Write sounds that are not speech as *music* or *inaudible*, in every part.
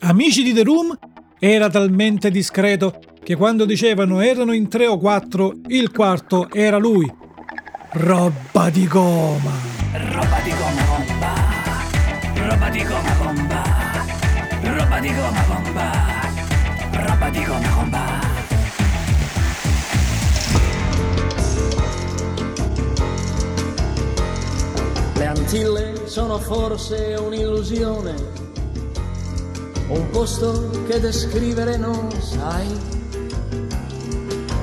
Amici di The Room era talmente discreto che quando dicevano erano in tre o quattro, il quarto era lui. Roba di goma. Roba di goma bomba. Roba di goma bomba. Roba di goma bomba. Roba di goma bomba. Le Antille sono forse un'illusione, un posto che descrivere non sai.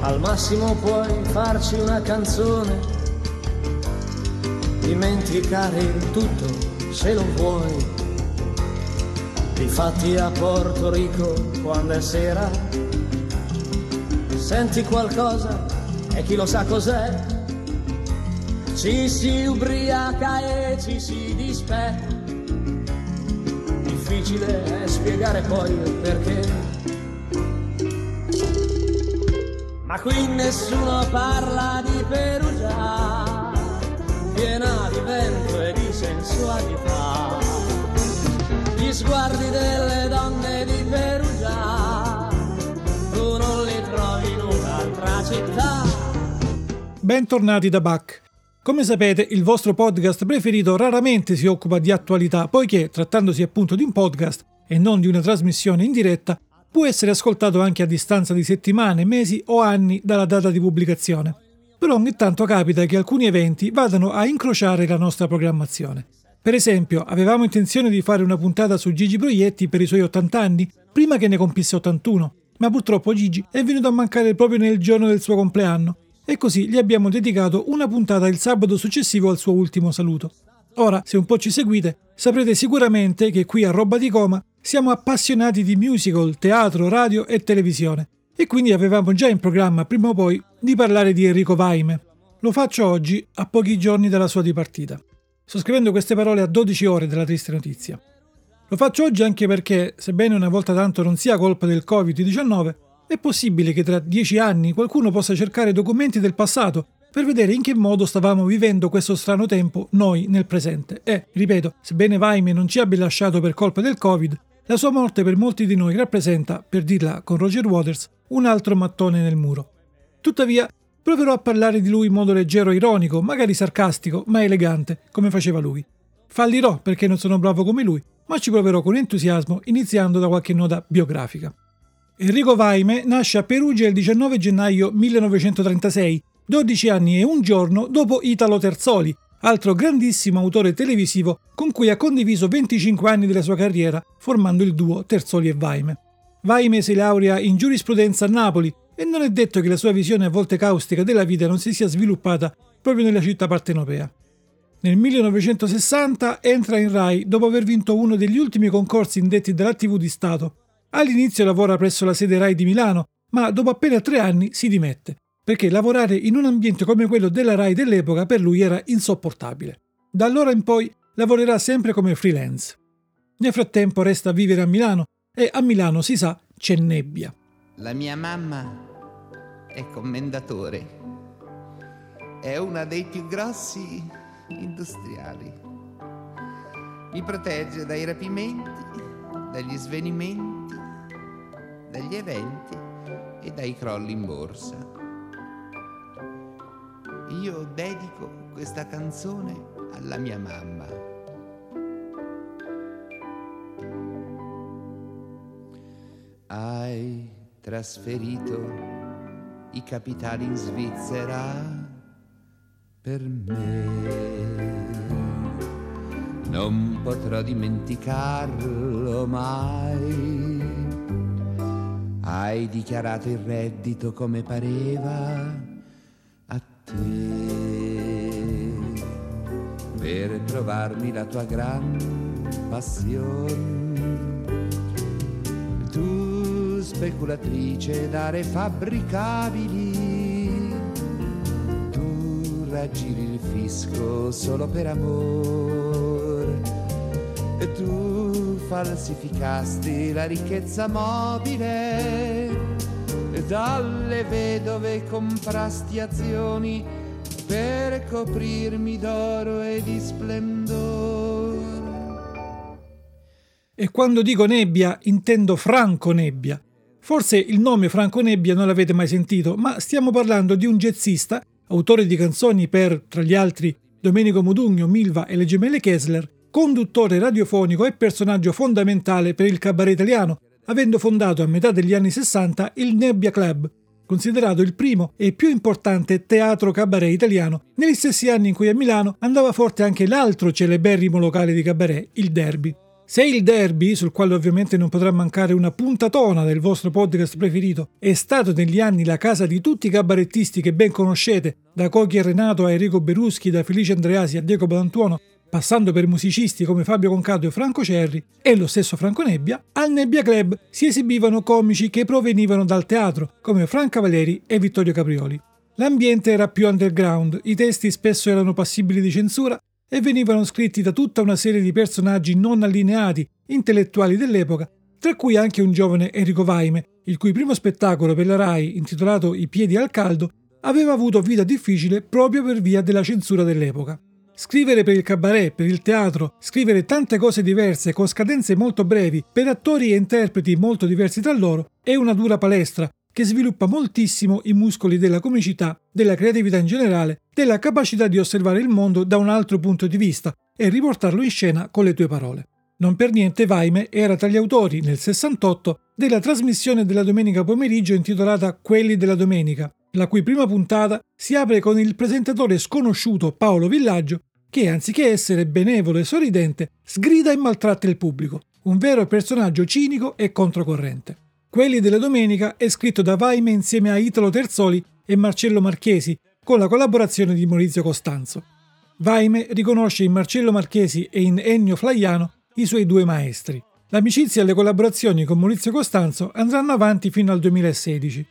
Al massimo puoi farci una canzone, dimenticare il tutto se lo vuoi. Difatti a Porto Rico quando è sera, senti qualcosa e chi lo sa cos'è. Ci si ubriaca e ci si dispetta. Difficile è spiegare poi il perché. Ma qui nessuno parla di Perugia, piena di vento e di sensualità. Gli sguardi delle donne di Perugia, tu non li trovi in un'altra città. Bentornati da Bach. Come sapete, il vostro podcast preferito raramente si occupa di attualità, poiché, trattandosi appunto di un podcast e non di una trasmissione in diretta, può essere ascoltato anche a distanza di settimane, mesi o anni dalla data di pubblicazione. Però ogni tanto capita che alcuni eventi vadano a incrociare la nostra programmazione. Per esempio, avevamo intenzione di fare una puntata su Gigi Proietti per i suoi 80 anni, prima che ne compisse 81, ma purtroppo Gigi è venuto a mancare proprio nel giorno del suo compleanno e così gli abbiamo dedicato una puntata il sabato successivo al suo ultimo saluto. Ora, se un po' ci seguite, saprete sicuramente che qui a Roba di Coma siamo appassionati di musical, teatro, radio e televisione e quindi avevamo già in programma prima o poi di parlare di Enrico Vaime. Lo faccio oggi, a pochi giorni dalla sua dipartita. Sto scrivendo queste parole a 12 ore della triste notizia. Lo faccio oggi anche perché, sebbene una volta tanto non sia colpa del Covid-19, è possibile che tra dieci anni qualcuno possa cercare documenti del passato per vedere in che modo stavamo vivendo questo strano tempo noi nel presente. E, ripeto, sebbene Vaime non ci abbia lasciato per colpa del Covid, la sua morte per molti di noi rappresenta, per dirla con Roger Waters, un altro mattone nel muro. Tuttavia, proverò a parlare di lui in modo leggero e ironico, magari sarcastico, ma elegante, come faceva lui. Fallirò perché non sono bravo come lui, ma ci proverò con entusiasmo, iniziando da qualche nota biografica. Enrico Vaime nasce a Perugia il 19 gennaio 1936, 12 anni e un giorno dopo Italo Terzoli, altro grandissimo autore televisivo con cui ha condiviso 25 anni della sua carriera, formando il duo Terzoli e Vaime. Vaime si laurea in giurisprudenza a Napoli e non è detto che la sua visione a volte caustica della vita non si sia sviluppata proprio nella città partenopea. Nel 1960 entra in Rai dopo aver vinto uno degli ultimi concorsi indetti dalla TV di Stato All'inizio lavora presso la sede RAI di Milano, ma dopo appena tre anni si dimette, perché lavorare in un ambiente come quello della RAI dell'epoca per lui era insopportabile. Da allora in poi lavorerà sempre come freelance. Nel frattempo resta a vivere a Milano e a Milano si sa c'è nebbia. La mia mamma è commendatore. È una dei più grossi industriali. Mi protegge dai rapimenti, dagli svenimenti dagli eventi e dai crolli in borsa. Io dedico questa canzone alla mia mamma. hai trasferito i capitali in Svizzera per me. Non potrò dimenticarlo mai. Hai dichiarato il reddito come pareva a te. Per trovarmi la tua gran passione. Tu speculatrice d'are fabbricabili, tu raggiri il fisco solo per amore e tu falsificasti la ricchezza mobile e dalle vedove comprasti azioni per coprirmi d'oro e di splendore. E quando dico nebbia intendo Franco Nebbia. Forse il nome Franco Nebbia non l'avete mai sentito, ma stiamo parlando di un jazzista, autore di canzoni per, tra gli altri, Domenico Modugno, Milva e le gemelle Kessler, conduttore radiofonico e personaggio fondamentale per il cabaret italiano, avendo fondato a metà degli anni 60 il Nebbia Club, considerato il primo e più importante teatro cabaret italiano, negli stessi anni in cui a Milano andava forte anche l'altro celeberrimo locale di cabaret, il Derby. Se il derby, sul quale ovviamente non potrà mancare una puntatona del vostro podcast preferito, è stato negli anni la casa di tutti i cabarettisti che ben conoscete, da Cochi e Renato a Enrico Beruschi, da Felice Andreasi a Diego Balantuono, passando per musicisti come Fabio Concato e Franco Cerri e lo stesso Franco Nebbia, al Nebbia Club si esibivano comici che provenivano dal teatro, come Franca Valeri e Vittorio Caprioli. L'ambiente era più underground, i testi spesso erano passibili di censura e venivano scritti da tutta una serie di personaggi non allineati, intellettuali dell'epoca, tra cui anche un giovane Enrico Vaime, il cui primo spettacolo per la RAI, intitolato I piedi al caldo, aveva avuto vita difficile proprio per via della censura dell'epoca. Scrivere per il cabaret, per il teatro, scrivere tante cose diverse con scadenze molto brevi, per attori e interpreti molto diversi tra loro, è una dura palestra che sviluppa moltissimo i muscoli della comicità, della creatività in generale, della capacità di osservare il mondo da un altro punto di vista e riportarlo in scena con le tue parole. Non per niente Vaime era tra gli autori, nel 68, della trasmissione della domenica pomeriggio intitolata Quelli della domenica, la cui prima puntata si apre con il presentatore sconosciuto Paolo Villaggio che, anziché essere benevolo e sorridente, sgrida e maltratta il pubblico, un vero personaggio cinico e controcorrente. Quelli della domenica è scritto da Vaime insieme a Italo Terzoli e Marcello Marchesi, con la collaborazione di Maurizio Costanzo. Vaime riconosce in Marcello Marchesi e in Ennio Flaiano i suoi due maestri. L'amicizia e le collaborazioni con Maurizio Costanzo andranno avanti fino al 2016.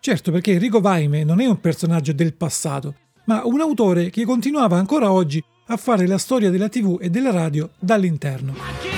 Certo perché Enrico Vaime non è un personaggio del passato, ma un autore che continuava ancora oggi a fare la storia della TV e della radio dall'interno.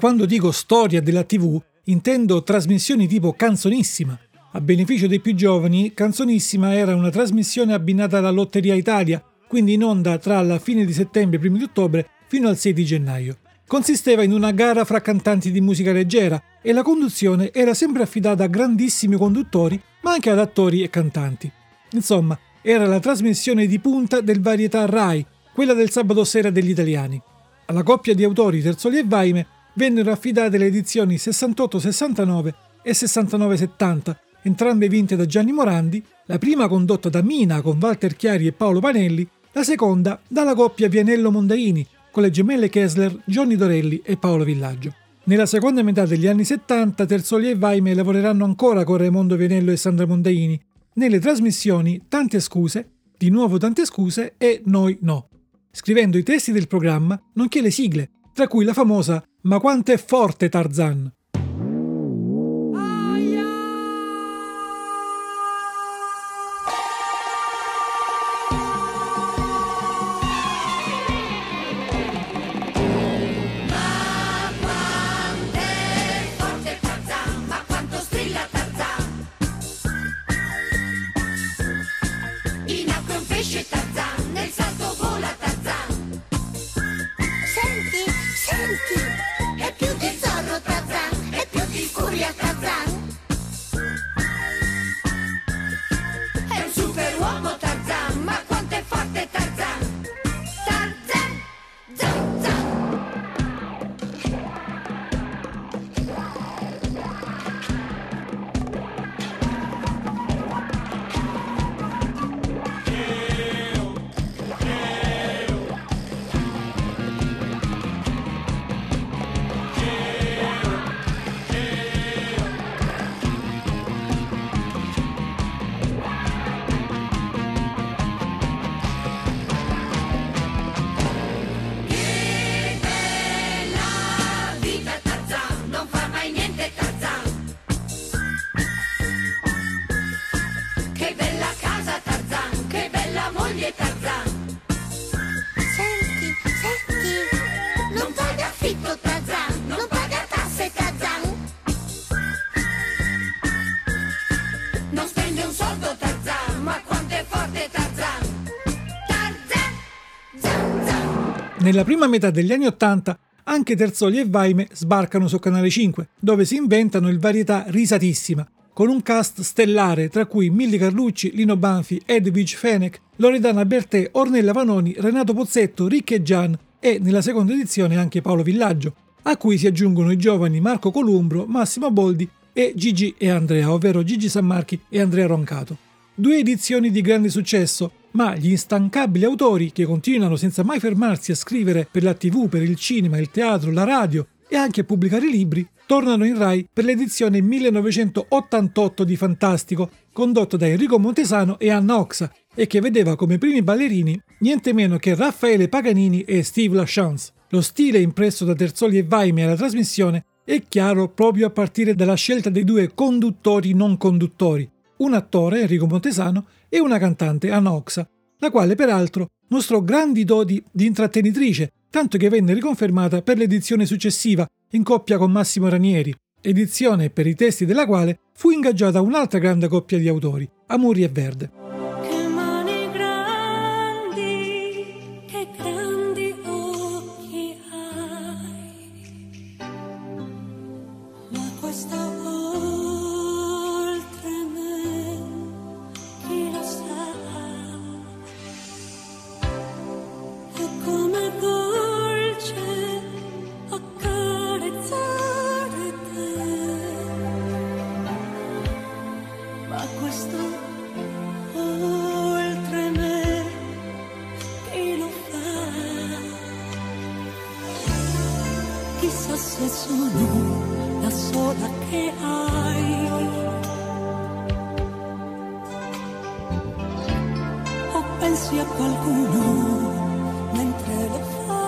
Quando dico storia della TV, intendo trasmissioni tipo Canzonissima. A beneficio dei più giovani, Canzonissima era una trasmissione abbinata alla Lotteria Italia, quindi in onda tra la fine di settembre e i primi di ottobre fino al 6 di gennaio. Consisteva in una gara fra cantanti di musica leggera e la conduzione era sempre affidata a grandissimi conduttori, ma anche ad attori e cantanti. Insomma, era la trasmissione di punta del varietà Rai, quella del sabato sera degli italiani. Alla coppia di autori Terzoli e Vaime vennero affidate le edizioni 68-69 e 69-70, entrambe vinte da Gianni Morandi, la prima condotta da Mina con Walter Chiari e Paolo Panelli, la seconda dalla coppia Vianello Mondaini con le gemelle Kessler, Johnny Dorelli e Paolo Villaggio. Nella seconda metà degli anni 70 Terzoli e Vaime lavoreranno ancora con Raimondo Vianello e Sandra Mondaini nelle trasmissioni Tante scuse, di nuovo Tante scuse e Noi no scrivendo i testi del programma nonché le sigle, tra cui la famosa Ma quanto è forte Tarzan. Nella prima metà degli anni Ottanta anche Terzoli e Vaime sbarcano su Canale 5, dove si inventano il varietà risatissima, con un cast stellare tra cui Milli Carlucci, Lino Banfi, Edwige Fenech, Loredana Bertè, Ornella Vanoni, Renato Pozzetto, Ricche Gian e nella seconda edizione anche Paolo Villaggio, a cui si aggiungono i giovani Marco Columbro, Massimo Boldi e Gigi e Andrea, ovvero Gigi Sammarchi e Andrea Roncato. Due edizioni di grande successo, ma gli instancabili autori che continuano senza mai fermarsi a scrivere per la tv, per il cinema, il teatro, la radio e anche a pubblicare libri, tornano in Rai per l'edizione 1988 di Fantastico, condotto da Enrico Montesano e Anna Oxa, e che vedeva come primi ballerini niente meno che Raffaele Paganini e Steve Lachance. Lo stile impresso da Terzoli e Vaime alla trasmissione è chiaro proprio a partire dalla scelta dei due conduttori non conduttori, un attore, Enrico Montesano, e una cantante, Anna Oxa, la quale peraltro mostrò grandi doti di intrattenitrice, tanto che venne riconfermata per l'edizione successiva, in coppia con Massimo Ranieri, edizione per i testi della quale fu ingaggiata un'altra grande coppia di autori, Amuri e Verde. Pensi a qualcuno mentre lo fai?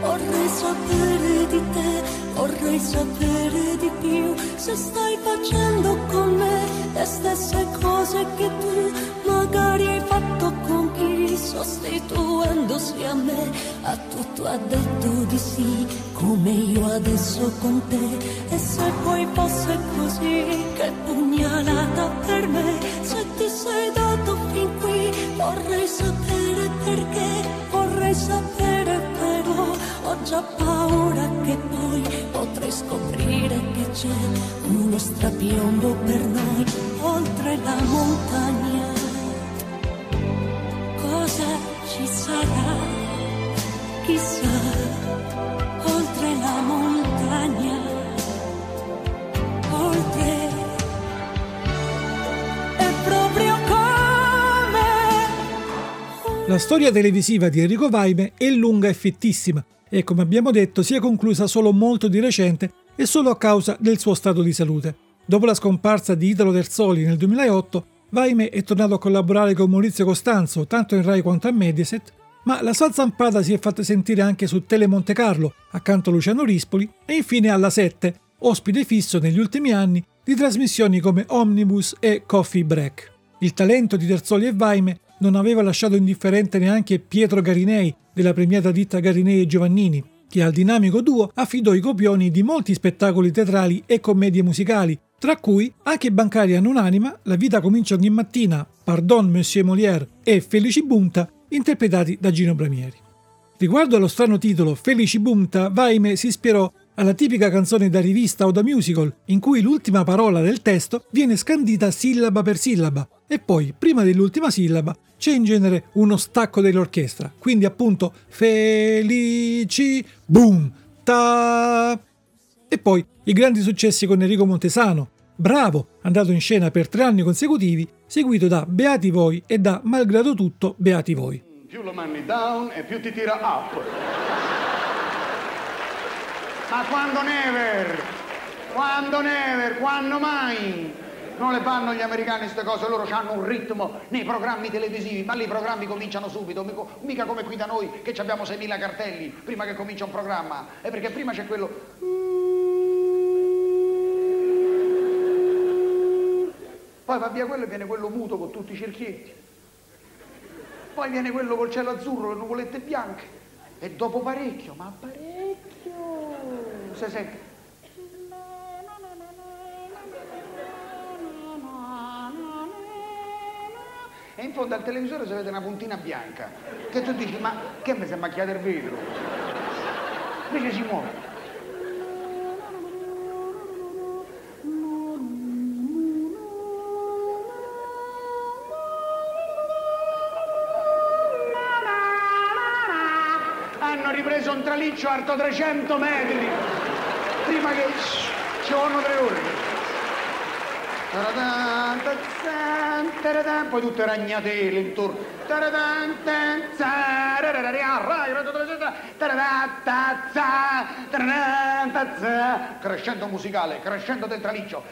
Vorrei sapere di te, vorrei sapere di più. Se stai facendo con me le stesse cose che tu magari hai fatto con chi sostituendosi a me. A tutto ha detto di sì come io adesso con te. E se poi fosse così che pugnalata per me se ti sei dato fin qui vorrei sapere perché vorrei sapere però ho già paura che poi potrei scoprire che c'è uno strapiombo per noi oltre la montagna. Cosa ci sarà? Chissà, La storia televisiva di Enrico Vaime è lunga e fittissima e, come abbiamo detto, si è conclusa solo molto di recente e solo a causa del suo stato di salute. Dopo la scomparsa di Italo Terzoli nel 2008, Vaime è tornato a collaborare con Maurizio Costanzo, tanto in Rai quanto a Mediaset, ma la sua zampata si è fatta sentire anche su Tele Monte Carlo, accanto a Luciano Rispoli, e infine alla 7, ospite fisso negli ultimi anni di trasmissioni come Omnibus e Coffee Break. Il talento di Terzoli e Vaime non aveva lasciato indifferente neanche Pietro Garinei della premiata ditta Garinei e Giovannini, che al dinamico duo affidò i copioni di molti spettacoli teatrali e commedie musicali, tra cui anche Bancari hanno un'anima, La vita comincia ogni mattina, Pardon Monsieur Molière e Felici Bunta, interpretati da Gino Bramieri. Riguardo allo strano titolo Felici Bunta, Vaime si ispirò alla tipica canzone da rivista o da musical, in cui l'ultima parola del testo viene scandita sillaba per sillaba e poi, prima dell'ultima sillaba, c'è in genere uno stacco dell'orchestra, quindi appunto Felici Bunta. E poi i grandi successi con Enrico Montesano, Bravo, andato in scena per tre anni consecutivi, seguito da Beati voi e da Malgrado tutto, Beati voi. Più lo mandi down e più ti tira up. Ma quando never? Quando never? Quando mai? Non le fanno gli americani queste cose, loro hanno un ritmo nei programmi televisivi, ma lì i programmi cominciano subito, mica- come qui da noi che abbiamo 6.000 cartelli prima che comincia un programma, è perché prima c'è quello... Poi va via quello e viene quello muto con tutti i cerchietti. Poi viene quello col cielo azzurro, le nuvolette bianche. E dopo parecchio, ma parecchio, si sente. E in fondo al televisore si vede una puntina bianca. Che tu dici, ma che mi è macchiato il vetro? Invece si muove. Hanno ripreso un traliccio alto 300 metri prima che ci vogliono tre ore. Taradan, taradan, poi tutte ragnatele intorno. Taradan, taradan. Crescendo musicale, crescendo del traliccio.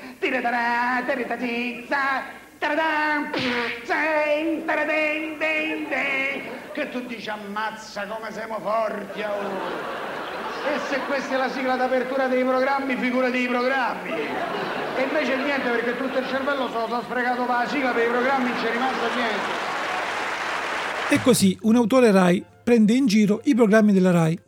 Che tu dici ammazza come siamo forti oh. E se questa è la sigla d'apertura dei programmi, figurati i programmi. E invece niente, perché tutto il cervello se lo sono sprecato per la sigla per i programmi, non c'è rimasto niente. E così un autore Rai prende in giro i programmi della Rai.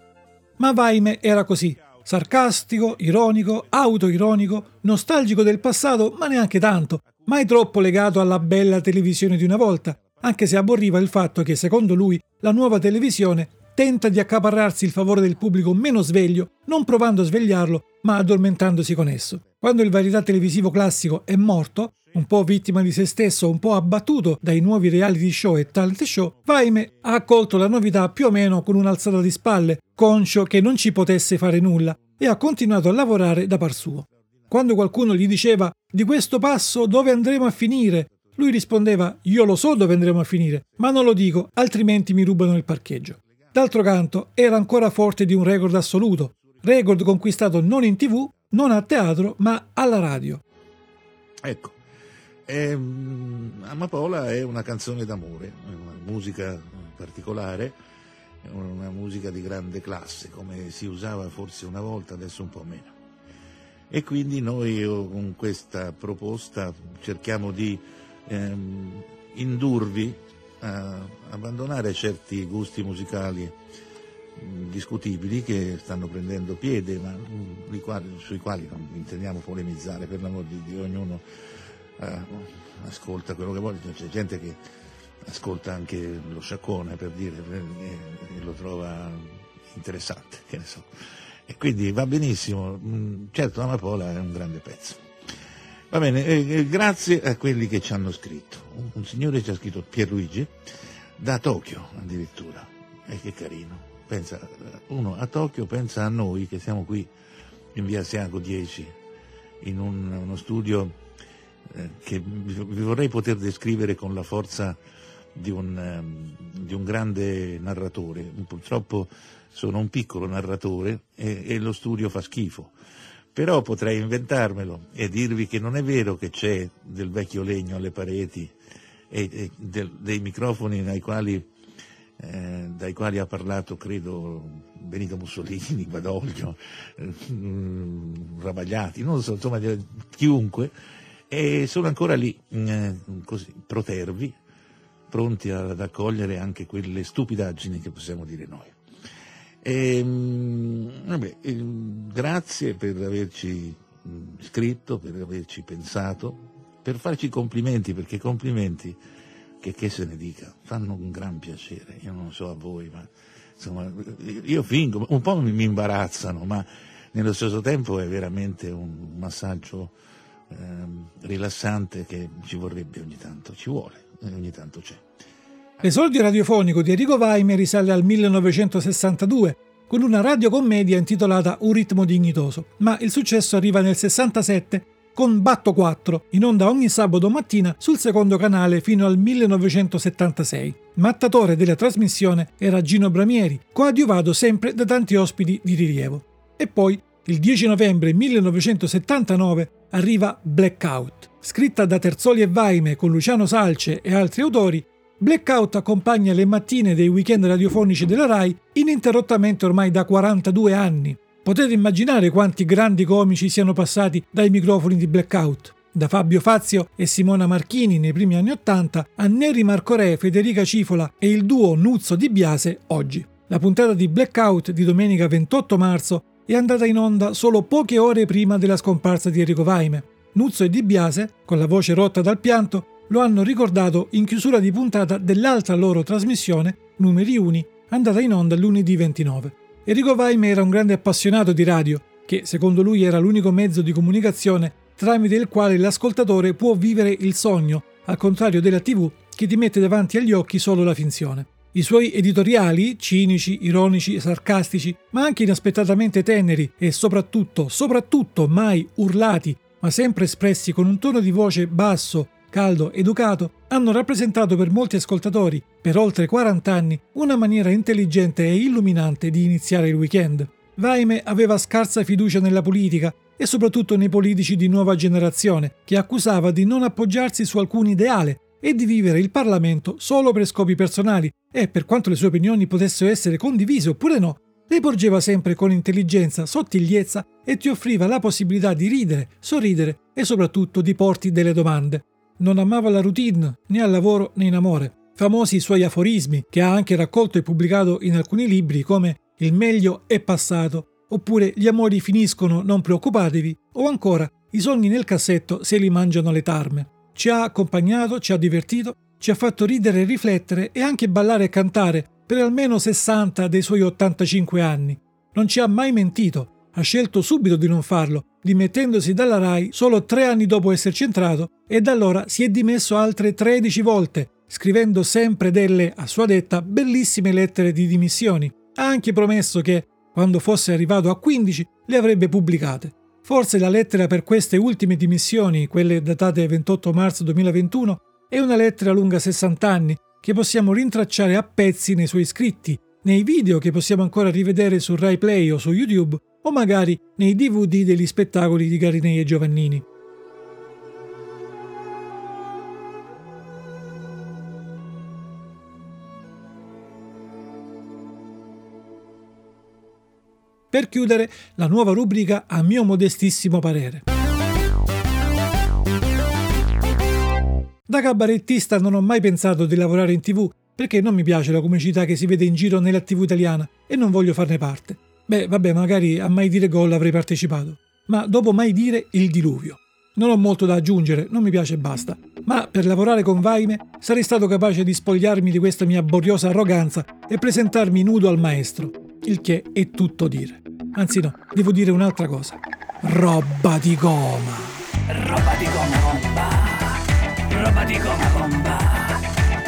Ma Vaime era così, sarcastico, ironico, autoironico, nostalgico del passato, ma neanche tanto, mai troppo legato alla bella televisione di una volta, anche se aborriva il fatto che, secondo lui, la nuova televisione tenta di accaparrarsi il favore del pubblico meno sveglio, non provando a svegliarlo, ma addormentandosi con esso. Quando il varietà televisivo classico è morto, un po' vittima di se stesso, un po' abbattuto dai nuovi reality show e talent show, Vaime ha accolto la novità più o meno con un'alzata di spalle, conscio che non ci potesse fare nulla, e ha continuato a lavorare da par suo. Quando qualcuno gli diceva di questo passo dove andremo a finire, lui rispondeva io lo so dove andremo a finire, ma non lo dico, altrimenti mi rubano il parcheggio. D'altro canto, era ancora forte di un record assoluto, record conquistato non in tv, non a teatro, ma alla radio. Ecco, ehm, Amapola è una canzone d'amore, una musica particolare, una musica di grande classe, come si usava forse una volta, adesso un po' meno. E quindi noi con questa proposta cerchiamo di ehm, indurvi a abbandonare certi gusti musicali discutibili che stanno prendendo piede, ma sui quali non intendiamo polemizzare, per l'amor di Dio, ognuno eh, ascolta quello che vuole, c'è gente che ascolta anche lo sciacquone per dire e, e lo trova interessante, *laughs* che ne so. E quindi va benissimo, certo Amapola è un grande pezzo. Va bene, eh, eh, grazie a quelli che ci hanno scritto. Un, un signore ci ha scritto Pierluigi, da Tokyo addirittura. E eh, che carino. Pensa, uno a Tokyo pensa a noi che siamo qui in via Asiago 10, in un, uno studio eh, che vi vorrei poter descrivere con la forza di un, um, di un grande narratore. Purtroppo sono un piccolo narratore e, e lo studio fa schifo però potrei inventarmelo e dirvi che non è vero che c'è del vecchio legno alle pareti e, e del, dei microfoni quali, eh, dai quali ha parlato, credo, Benito Mussolini, *laughs* Badoglio, eh, Rabagliati, non so, insomma, chiunque, e sono ancora lì, eh, così, protervi, pronti ad accogliere anche quelle stupidaggini che possiamo dire noi. E, ehm, vabbè, ehm, grazie per averci scritto, per averci pensato, per farci complimenti, perché complimenti, che, che se ne dica, fanno un gran piacere. Io non so a voi, ma insomma, io fingo, un po' mi, imbarazzano, ma nello stesso tempo è veramente un massaggio eh, rilassante che ci vorrebbe ogni tanto, ci vuole, ogni tanto c'è. L'esordio radiofonico di Enrico Vaime risale al 1962 con una radiocommedia intitolata Un ritmo dignitoso, ma il successo arriva nel 67 con Batto 4, in onda ogni sabato mattina sul secondo canale fino al 1976. Mattatore della trasmissione era Gino Bramieri, coadiuvato sempre da tanti ospiti di rilievo. E poi, il 10 novembre 1979, arriva Blackout. Scritta da Terzoli e Vaime con Luciano Salce e altri autori, Blackout accompagna le mattine dei weekend radiofonici della RAI ininterrottamente ormai da 42 anni. Potete immaginare quanti grandi comici siano passati dai microfoni di Blackout. Da Fabio Fazio e Simona Marchini nei primi anni Ottanta a Neri Marco Re, Federica Cifola e il duo Nuzzo di Biase oggi. La puntata di Blackout di domenica 28 marzo è andata in onda solo poche ore prima della scomparsa di Enrico Vaime. Nuzzo e Di Biase, con la voce rotta dal pianto, lo hanno ricordato in chiusura di puntata dell'altra loro trasmissione, Numeri Uni, andata in onda lunedì 29. Enrico Vaime era un grande appassionato di radio, che secondo lui era l'unico mezzo di comunicazione tramite il quale l'ascoltatore può vivere il sogno, al contrario della TV che ti mette davanti agli occhi solo la finzione. I suoi editoriali, cinici, ironici, sarcastici, ma anche inaspettatamente teneri e soprattutto, soprattutto mai urlati, ma sempre espressi con un tono di voce basso, caldo, educato, hanno rappresentato per molti ascoltatori, per oltre 40 anni, una maniera intelligente e illuminante di iniziare il weekend. Vaime aveva scarsa fiducia nella politica e soprattutto nei politici di nuova generazione, che accusava di non appoggiarsi su alcun ideale e di vivere il Parlamento solo per scopi personali e, per quanto le sue opinioni potessero essere condivise oppure no, le porgeva sempre con intelligenza, sottigliezza e ti offriva la possibilità di ridere, sorridere e soprattutto di porti delle domande. Non amava la routine, né al lavoro né in amore. Famosi i suoi aforismi, che ha anche raccolto e pubblicato in alcuni libri come Il meglio è passato, oppure Gli amori finiscono, non preoccupatevi, o ancora I sogni nel cassetto se li mangiano le tarme ci ha accompagnato, ci ha divertito, ci ha fatto ridere e riflettere e anche ballare e cantare per almeno 60 dei suoi 85 anni. Non ci ha mai mentito, ha scelto subito di non farlo, dimettendosi dalla RAI solo tre anni dopo esserci entrato e da allora si è dimesso altre 13 volte, scrivendo sempre delle, a sua detta, bellissime lettere di dimissioni. Ha anche promesso che, quando fosse arrivato a 15, le avrebbe pubblicate. Forse la lettera per queste ultime dimissioni, quelle datate 28 marzo 2021, è una lettera lunga 60 anni che possiamo rintracciare a pezzi nei suoi scritti, nei video che possiamo ancora rivedere su Rai Play o su YouTube, o magari nei DVD degli spettacoli di Garinei e Giovannini. Per chiudere, la nuova rubrica a mio modestissimo parere. Da cabarettista non ho mai pensato di lavorare in tv perché non mi piace la comicità che si vede in giro nella tv italiana e non voglio farne parte. Beh, vabbè, magari a mai dire gol avrei partecipato, ma dopo mai dire il diluvio. Non ho molto da aggiungere, non mi piace e basta. Ma per lavorare con Vaime sarei stato capace di spogliarmi di questa mia boriosa arroganza e presentarmi nudo al maestro, il che è tutto dire. Anzi no, devo dire un'altra cosa. Roba di goma. Roba di goma bomba. Roba di goma bomba.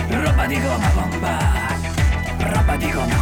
Roba di goma bomba. Roba di goma